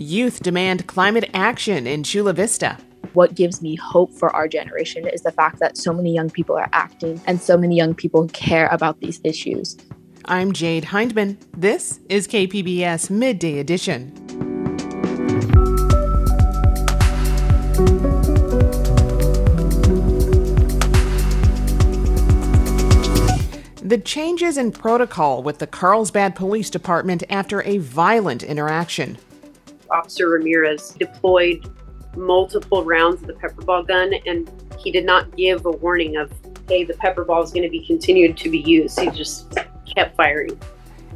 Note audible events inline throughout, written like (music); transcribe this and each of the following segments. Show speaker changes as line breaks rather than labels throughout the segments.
Youth demand climate action in Chula Vista.
What gives me hope for our generation is the fact that so many young people are acting and so many young people care about these issues.
I'm Jade Hindman. This is KPBS Midday Edition. The changes in protocol with the Carlsbad Police Department after a violent interaction.
Officer Ramirez deployed multiple rounds of the pepper ball gun and he did not give a warning of, hey, the pepper ball is going to be continued to be used. He just kept firing.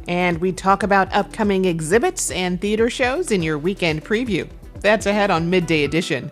And we talk about upcoming exhibits and theater shows in your weekend preview. That's ahead on Midday Edition.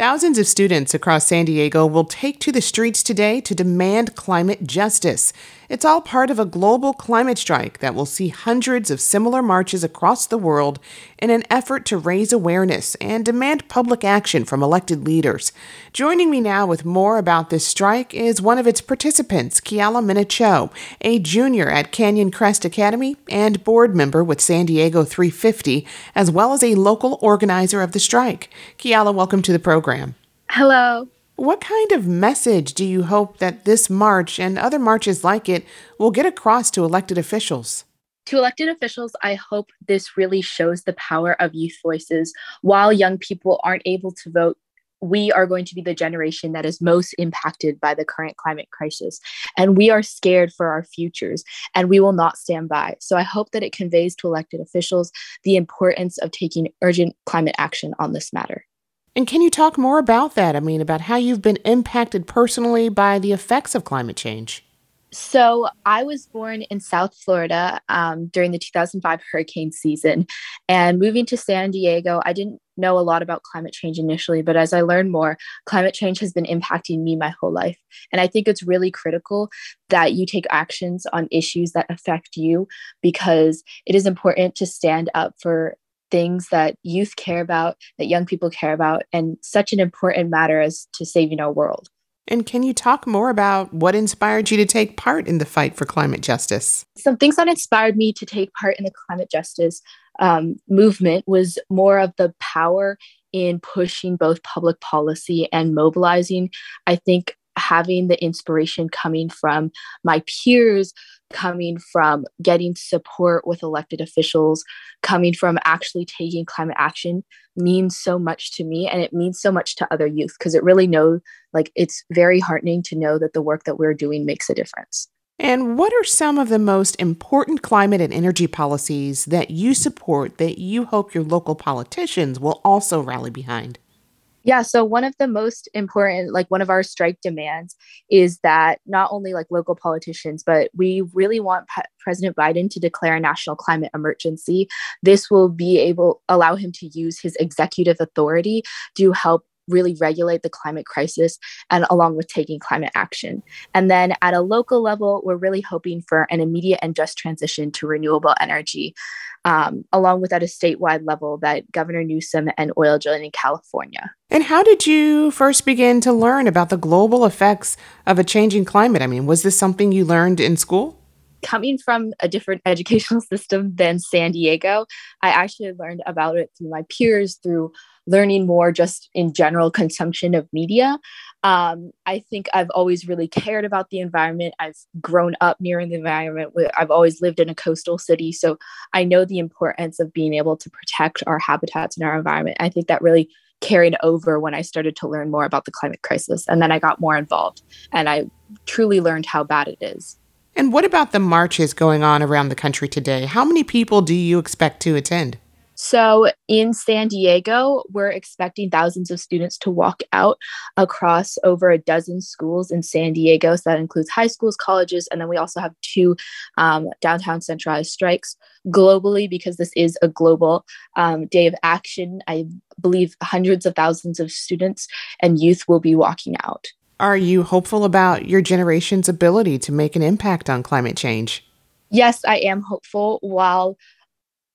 Thousands of students across San Diego will take to the streets today to demand climate justice. It's all part of a global climate strike that will see hundreds of similar marches across the world in an effort to raise awareness and demand public action from elected leaders. Joining me now with more about this strike is one of its participants, Kiala Minicho, a junior at Canyon Crest Academy and board member with San Diego 350, as well as a local organizer of the strike. Kiala, welcome to the program.
Hello.
What kind of message do you hope that this march and other marches like it will get across to elected officials?
To elected officials, I hope this really shows the power of youth voices. While young people aren't able to vote, we are going to be the generation that is most impacted by the current climate crisis. And we are scared for our futures, and we will not stand by. So I hope that it conveys to elected officials the importance of taking urgent climate action on this matter.
And can you talk more about that? I mean, about how you've been impacted personally by the effects of climate change?
So, I was born in South Florida um, during the 2005 hurricane season. And moving to San Diego, I didn't know a lot about climate change initially, but as I learned more, climate change has been impacting me my whole life. And I think it's really critical that you take actions on issues that affect you because it is important to stand up for things that youth care about, that young people care about, and such an important matter as to saving our world.
And can you talk more about what inspired you to take part in the fight for climate justice?
Some things that inspired me to take part in the climate justice um, movement was more of the power in pushing both public policy and mobilizing. I think having the inspiration coming from my peers, coming from getting support with elected officials, coming from actually taking climate action means so much to me and it means so much to other youth because it really know like it's very heartening to know that the work that we're doing makes a difference.
And what are some of the most important climate and energy policies that you support that you hope your local politicians will also rally behind?
Yeah, so one of the most important, like one of our strike demands is that not only like local politicians, but we really want P- President Biden to declare a national climate emergency. This will be able allow him to use his executive authority to help really regulate the climate crisis and along with taking climate action. And then at a local level, we're really hoping for an immediate and just transition to renewable energy, um, along with at a statewide level that Governor Newsom and oil drilling in California.
And how did you first begin to learn about the global effects of a changing climate? I mean, was this something you learned in school?
Coming from a different (laughs) educational system than San Diego, I actually learned about it through my peers, through learning more just in general consumption of media. Um, I think I've always really cared about the environment. I've grown up near the environment. I've always lived in a coastal city. So I know the importance of being able to protect our habitats and our environment. I think that really carried over when I started to learn more about the climate crisis. And then I got more involved and I truly learned how bad it is.
And what about the marches going on around the country today? How many people do you expect to attend?
So in San Diego, we're expecting thousands of students to walk out across over a dozen schools in San Diego. So that includes high schools, colleges, and then we also have two um, downtown centralized strikes globally because this is a global um, day of action. I believe hundreds of thousands of students and youth will be walking out.
Are you hopeful about your generation's ability to make an impact on climate change?
Yes, I am hopeful. While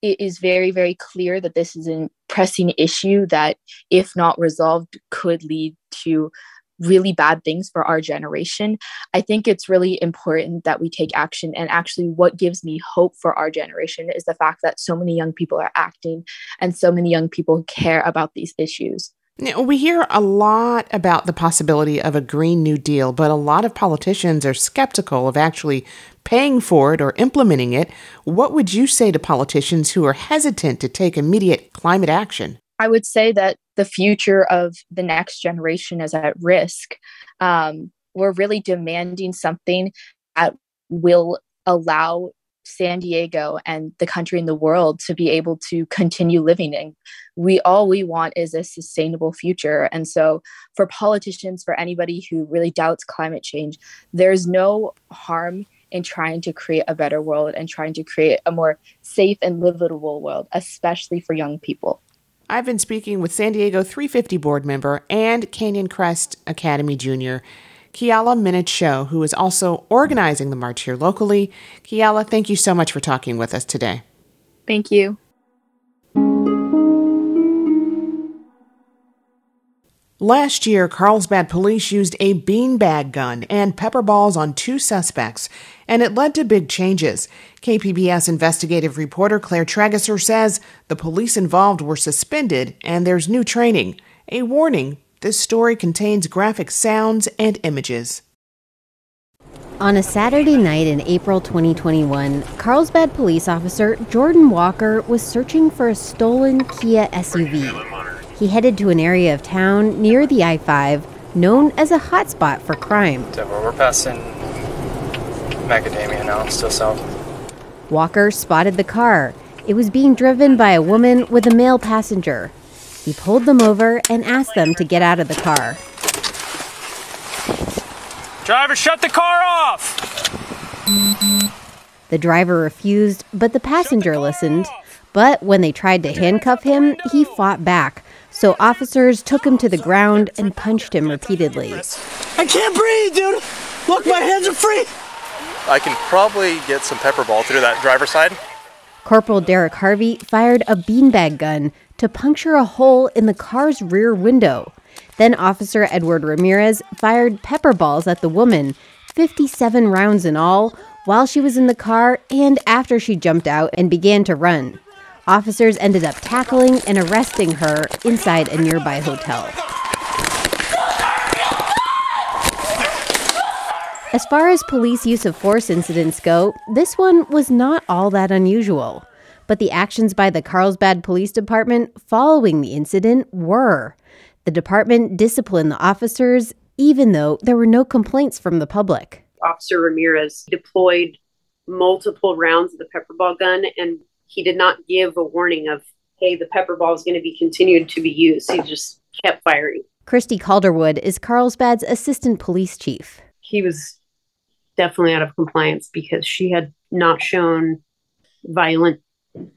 it is very, very clear that this is a pressing issue that, if not resolved, could lead to really bad things for our generation. I think it's really important that we take action. And actually, what gives me hope for our generation is the fact that so many young people are acting and so many young people care about these issues.
We hear a lot about the possibility of a Green New Deal, but a lot of politicians are skeptical of actually paying for it or implementing it. What would you say to politicians who are hesitant to take immediate climate action?
I would say that the future of the next generation is at risk. Um, we're really demanding something that will allow San Diego and the country and the world to be able to continue living in. We all we want is a sustainable future. And so for politicians, for anybody who really doubts climate change, there's no harm in trying to create a better world and trying to create a more safe and livable world, especially for young people.
I've been speaking with San Diego 350 board member and Canyon Crest Academy junior Keala Minshew, who is also organizing the march here locally. Keala, thank you so much for talking with us today.
Thank you.
Last year, Carlsbad police used a beanbag gun and pepper balls on two suspects, and it led to big changes. KPBS investigative reporter Claire Trageser says the police involved were suspended and there's new training. A warning this story contains graphic sounds and images.
On a Saturday night in April 2021, Carlsbad police officer Jordan Walker was searching for a stolen Kia SUV. He headed to an area of town near the I 5 known as a hotspot for crime.
We're passing Macadamia now, still south.
Walker spotted the car. It was being driven by a woman with a male passenger. He pulled them over and asked them to get out of the car.
Driver, shut the car off!
The driver refused, but the passenger the listened. Off. But when they tried to handcuff him, he fought back. So officers took him to the ground and punched him repeatedly.
I can't breathe, dude! Look, my hands are free!
I can probably get some pepper ball through that driver's side.
Corporal Derek Harvey fired a beanbag gun to puncture a hole in the car's rear window. Then Officer Edward Ramirez fired pepper balls at the woman, 57 rounds in all, while she was in the car and after she jumped out and began to run. Officers ended up tackling and arresting her inside a nearby hotel. As far as police use of force incidents go, this one was not all that unusual but the actions by the Carlsbad Police Department following the incident were. The department disciplined the officers, even though there were no complaints from the public.
Officer Ramirez deployed multiple rounds of the pepper ball gun, and he did not give a warning of, hey, the pepper ball is going to be continued to be used. He just kept firing.
Christy Calderwood is Carlsbad's assistant police chief.
He was definitely out of compliance because she had not shown violent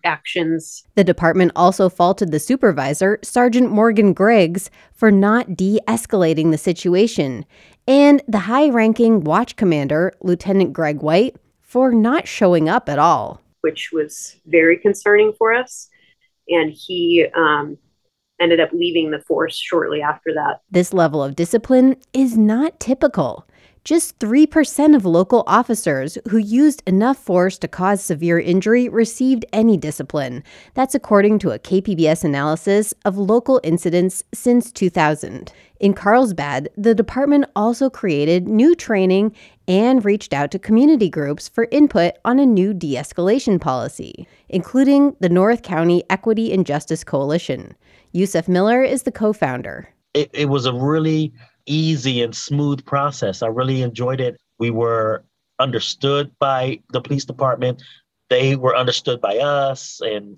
actions.
The department also faulted the supervisor, Sergeant Morgan Griggs, for not de escalating the situation, and the high ranking watch commander, Lieutenant Greg White, for not showing up at all.
Which was very concerning for us. And he um, ended up leaving the force shortly after that.
This level of discipline is not typical. Just 3% of local officers who used enough force to cause severe injury received any discipline. That's according to a KPBS analysis of local incidents since 2000. In Carlsbad, the department also created new training and reached out to community groups for input on a new de escalation policy, including the North County Equity and Justice Coalition. Yusuf Miller is the co founder.
It, it was a really easy and smooth process. I really enjoyed it. We were understood by the police department. They were understood by us and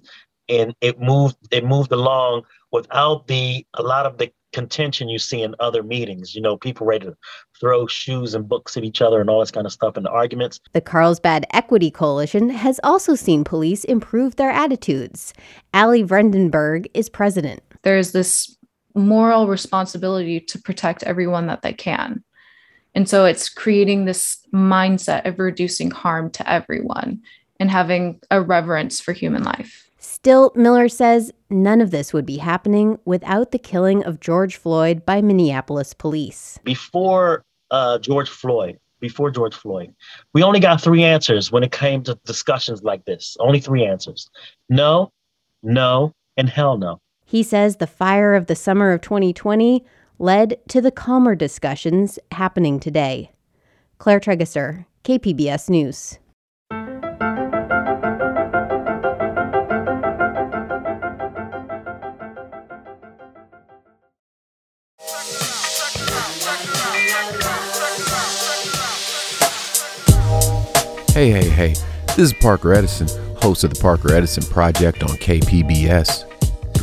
and it moved it moved along without the a lot of the contention you see in other meetings. You know, people ready to throw shoes and books at each other and all this kind of stuff and the arguments.
The Carlsbad Equity Coalition has also seen police improve their attitudes. Ali Vredenberg is president.
There's this moral responsibility to protect everyone that they can. And so it's creating this mindset of reducing harm to everyone and having a reverence for human life.
Still, Miller says none of this would be happening without the killing of George Floyd by Minneapolis police.
Before uh, George Floyd, before George Floyd, we only got three answers when it came to discussions like this. Only three answers no, no, and hell no.
He says the fire of the summer of 2020 led to the calmer discussions happening today. Claire Trageser, KPBS News.
Hey, hey, hey, this is Parker Edison, host of the Parker Edison Project on KPBS.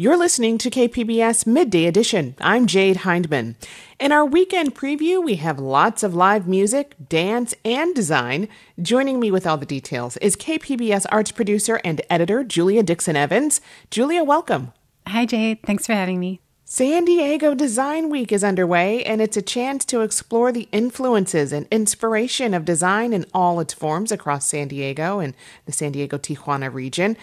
You're listening to KPBS Midday Edition. I'm Jade Hindman. In our weekend preview, we have lots of live music, dance, and design. Joining me with all the details is KPBS arts producer and editor Julia Dixon Evans. Julia, welcome.
Hi, Jade. Thanks for having me.
San Diego Design Week is underway, and it's a chance to explore the influences and inspiration of design in all its forms across San Diego and the San Diego Tijuana region.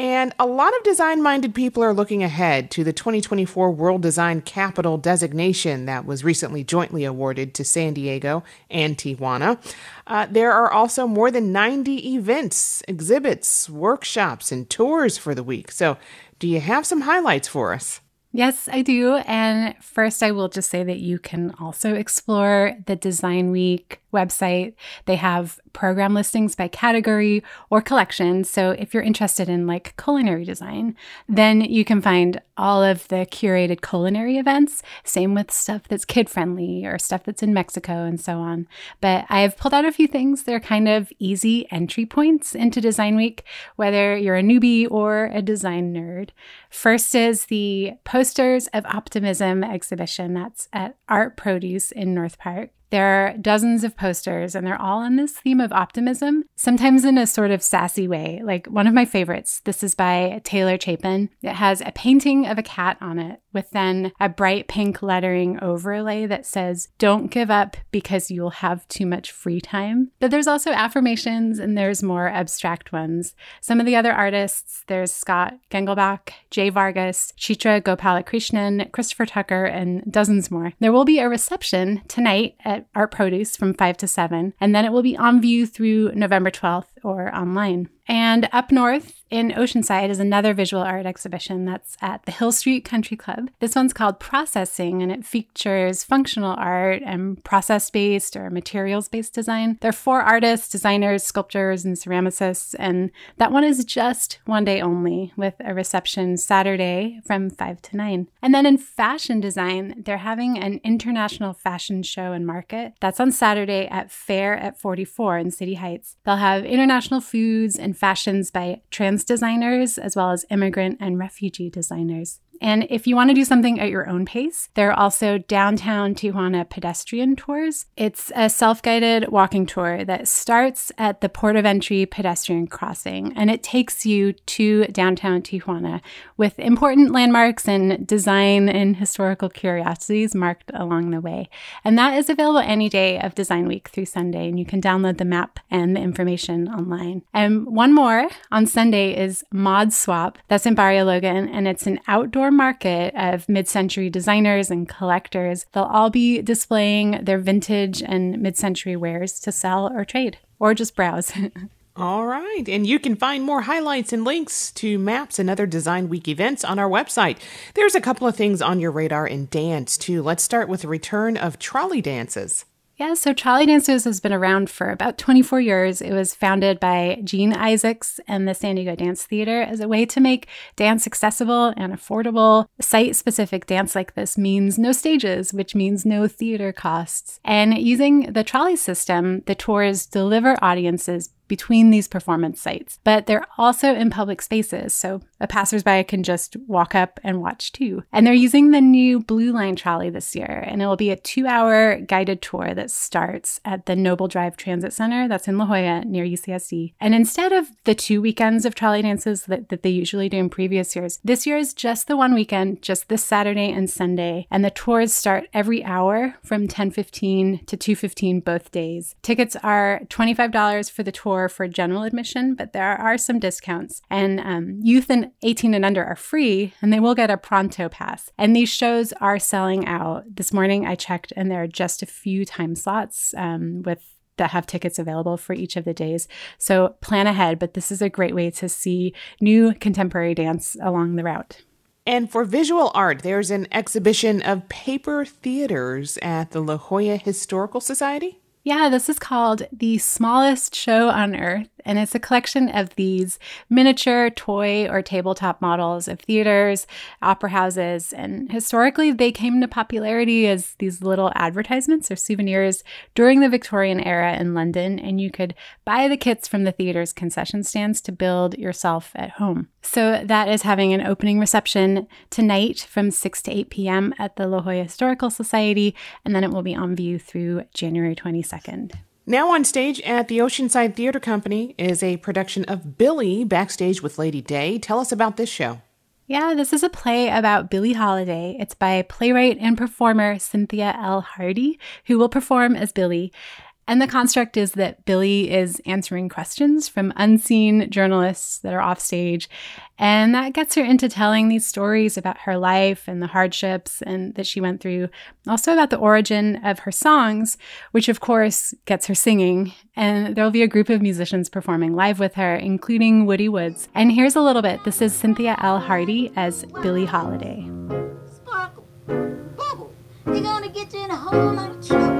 And a lot of design minded people are looking ahead to the 2024 World Design Capital designation that was recently jointly awarded to San Diego and Tijuana. Uh, there are also more than 90 events, exhibits, workshops, and tours for the week. So, do you have some highlights for us?
Yes, I do. And first, I will just say that you can also explore the Design Week website. They have program listings by category or collection. So if you're interested in like culinary design, then you can find all of the curated culinary events. Same with stuff that's kid friendly or stuff that's in Mexico and so on. But I've pulled out a few things. They're kind of easy entry points into Design Week, whether you're a newbie or a design nerd. First is the Posters of Optimism exhibition that's at Art Produce in North Park. There are dozens of posters, and they're all on this theme of optimism, sometimes in a sort of sassy way. Like one of my favorites, this is by Taylor Chapin. It has a painting of a cat on it with then a bright pink lettering overlay that says, Don't give up because you'll have too much free time. But there's also affirmations and there's more abstract ones. Some of the other artists, there's Scott Gengelbach, Jay Vargas, Chitra Gopalakrishnan, Christopher Tucker, and dozens more. There will be a reception tonight at Art Produce from 5 to 7, and then it will be on view through November 12th or online. And up north in Oceanside is another visual art exhibition that's at the Hill Street Country Club. This one's called Processing and it features functional art and process based or materials based design. There are four artists, designers, sculptors, and ceramicists, and that one is just one day only with a reception Saturday from 5 to 9. And then in fashion design, they're having an international fashion show and market. That's on Saturday at Fair at 44 in City Heights. They'll have international foods and fashions by trans designers as well as immigrant and refugee designers. And if you want to do something at your own pace, there are also downtown Tijuana pedestrian tours. It's a self guided walking tour that starts at the port of entry pedestrian crossing and it takes you to downtown Tijuana with important landmarks and design and historical curiosities marked along the way. And that is available any day of Design Week through Sunday, and you can download the map and the information online. And one more on Sunday is Mod Swap. That's in Barrio Logan, and it's an outdoor market of mid century designers and collectors. They'll all be displaying their vintage and mid century wares to sell or trade, or just browse. (laughs)
All right. And you can find more highlights and links to maps and other Design Week events on our website. There's a couple of things on your radar in dance, too. Let's start with the return of trolley dances.
Yeah, so Trolley Dances has been around for about 24 years. It was founded by Jean Isaacs and the San Diego Dance Theater as a way to make dance accessible and affordable. Site specific dance like this means no stages, which means no theater costs. And using the trolley system, the tours deliver audiences between these performance sites, but they're also in public spaces, so a passersby can just walk up and watch too. And they're using the new Blue Line trolley this year, and it will be a two hour guided tour that starts at the Noble Drive Transit Center that's in La Jolla near UCSD. And instead of the two weekends of trolley dances that, that they usually do in previous years, this year is just the one weekend, just this Saturday and Sunday, and the tours start every hour from 10:15 to 2:15 both days. Tickets are $25 for the tour for general admission, but there are some discounts. And um, youth and 18 and under are free, and they will get a pronto pass. And these shows are selling out. This morning I checked, and there are just a few time slots um, with that have tickets available for each of the days. So plan ahead, but this is a great way to see new contemporary dance along the route.
And for visual art, there's an exhibition of paper theaters at the La Jolla Historical Society.
Yeah, this is called The Smallest Show on Earth, and it's a collection of these miniature toy or tabletop models of theaters, opera houses, and historically they came to popularity as these little advertisements or souvenirs during the Victorian era in London, and you could buy the kits from the theater's concession stands to build yourself at home. So that is having an opening reception tonight from 6 to 8 p.m. at the La Jolla Historical Society, and then it will be on view through January 22nd.
Now on stage at the Oceanside Theater Company is a production of Billie Backstage with Lady Day. Tell us about this show.
Yeah, this is a play about Billie Holiday. It's by playwright and performer Cynthia L. Hardy, who will perform as Billie. And the construct is that Billie is answering questions from unseen journalists that are off stage. And that gets her into telling these stories about her life and the hardships and that she went through. Also about the origin of her songs, which of course gets her singing. And there'll be a group of musicians performing live with her, including Woody Woods. And here's a little bit. This is Cynthia L. Hardy as Billie Holiday.
Sparkle, bubble, they're gonna get you in a whole lot of trouble.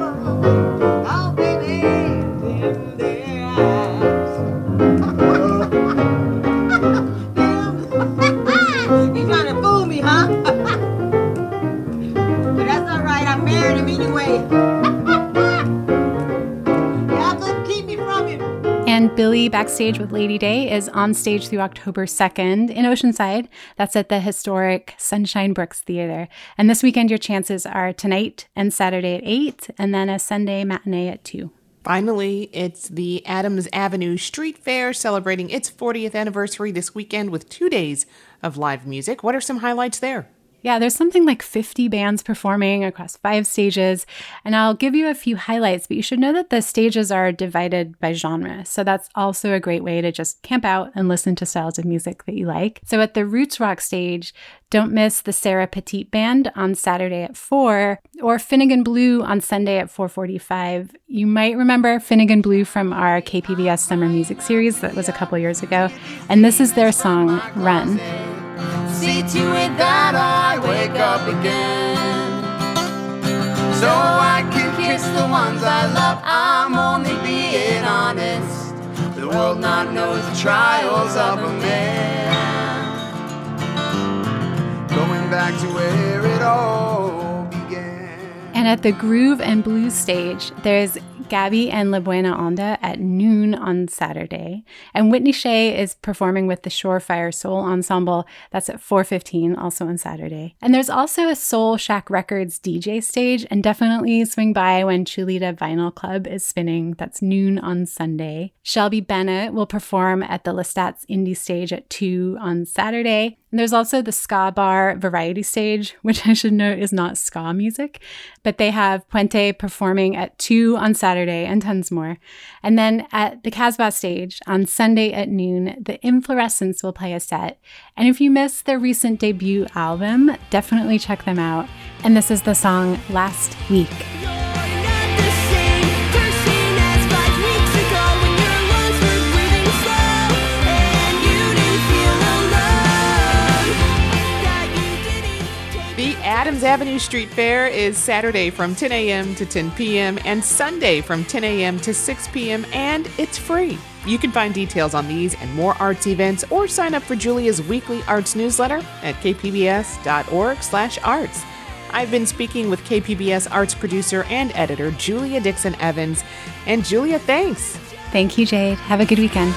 And Billie Backstage with Lady Day is on stage through October 2nd in Oceanside. That's at the historic Sunshine Brooks Theater. And this weekend, your chances are tonight and Saturday at 8, and then a Sunday matinee at 2.
Finally, it's the Adams Avenue Street Fair celebrating its 40th anniversary this weekend with two days of live music. What are some highlights there?
Yeah, there's something like 50 bands performing across five stages, and I'll give you a few highlights, but you should know that the stages are divided by genre. So that's also a great way to just camp out and listen to styles of music that you like. So at the Roots Rock stage, don't miss the Sarah Petite Band on Saturday at 4 or Finnegan Blue on Sunday at 4:45. You might remember Finnegan Blue from our KPBS summer music series that was a couple years ago, and this is their song Run.
See to it that wake up again. So I can kiss the ones I love. I'm only being honest. The world not knows the trials of a man. Going back to where it all.
And at the Groove and Blues stage, there's Gabby and La Buena Onda at noon on Saturday. And Whitney Shay is performing with the Shorefire Soul Ensemble. That's at 4.15, also on Saturday. And there's also a Soul Shack Records DJ stage, and definitely swing by when Chulita Vinyl Club is spinning. That's noon on Sunday. Shelby Bennett will perform at the Lestat's Indie stage at 2 on Saturday. And there's also the Ska Bar Variety Stage, (laughs) which I should note is not ska music, but they have Puente performing at 2 on Saturday and tons more. And then at the Casbah stage on Sunday at noon, the Inflorescence will play a set. And if you missed their recent debut album, definitely check them out. And this is the song Last Week.
Adams Avenue Street Fair is Saturday from 10 a.m. to 10 p.m. and Sunday from 10 a.m. to 6 p.m. and it's free. You can find details on these and more arts events or sign up for Julia's weekly arts newsletter at kpbs.org/arts. I've been speaking with KPBS arts producer and editor Julia Dixon Evans. And Julia, thanks.
Thank you, Jade. Have a good weekend.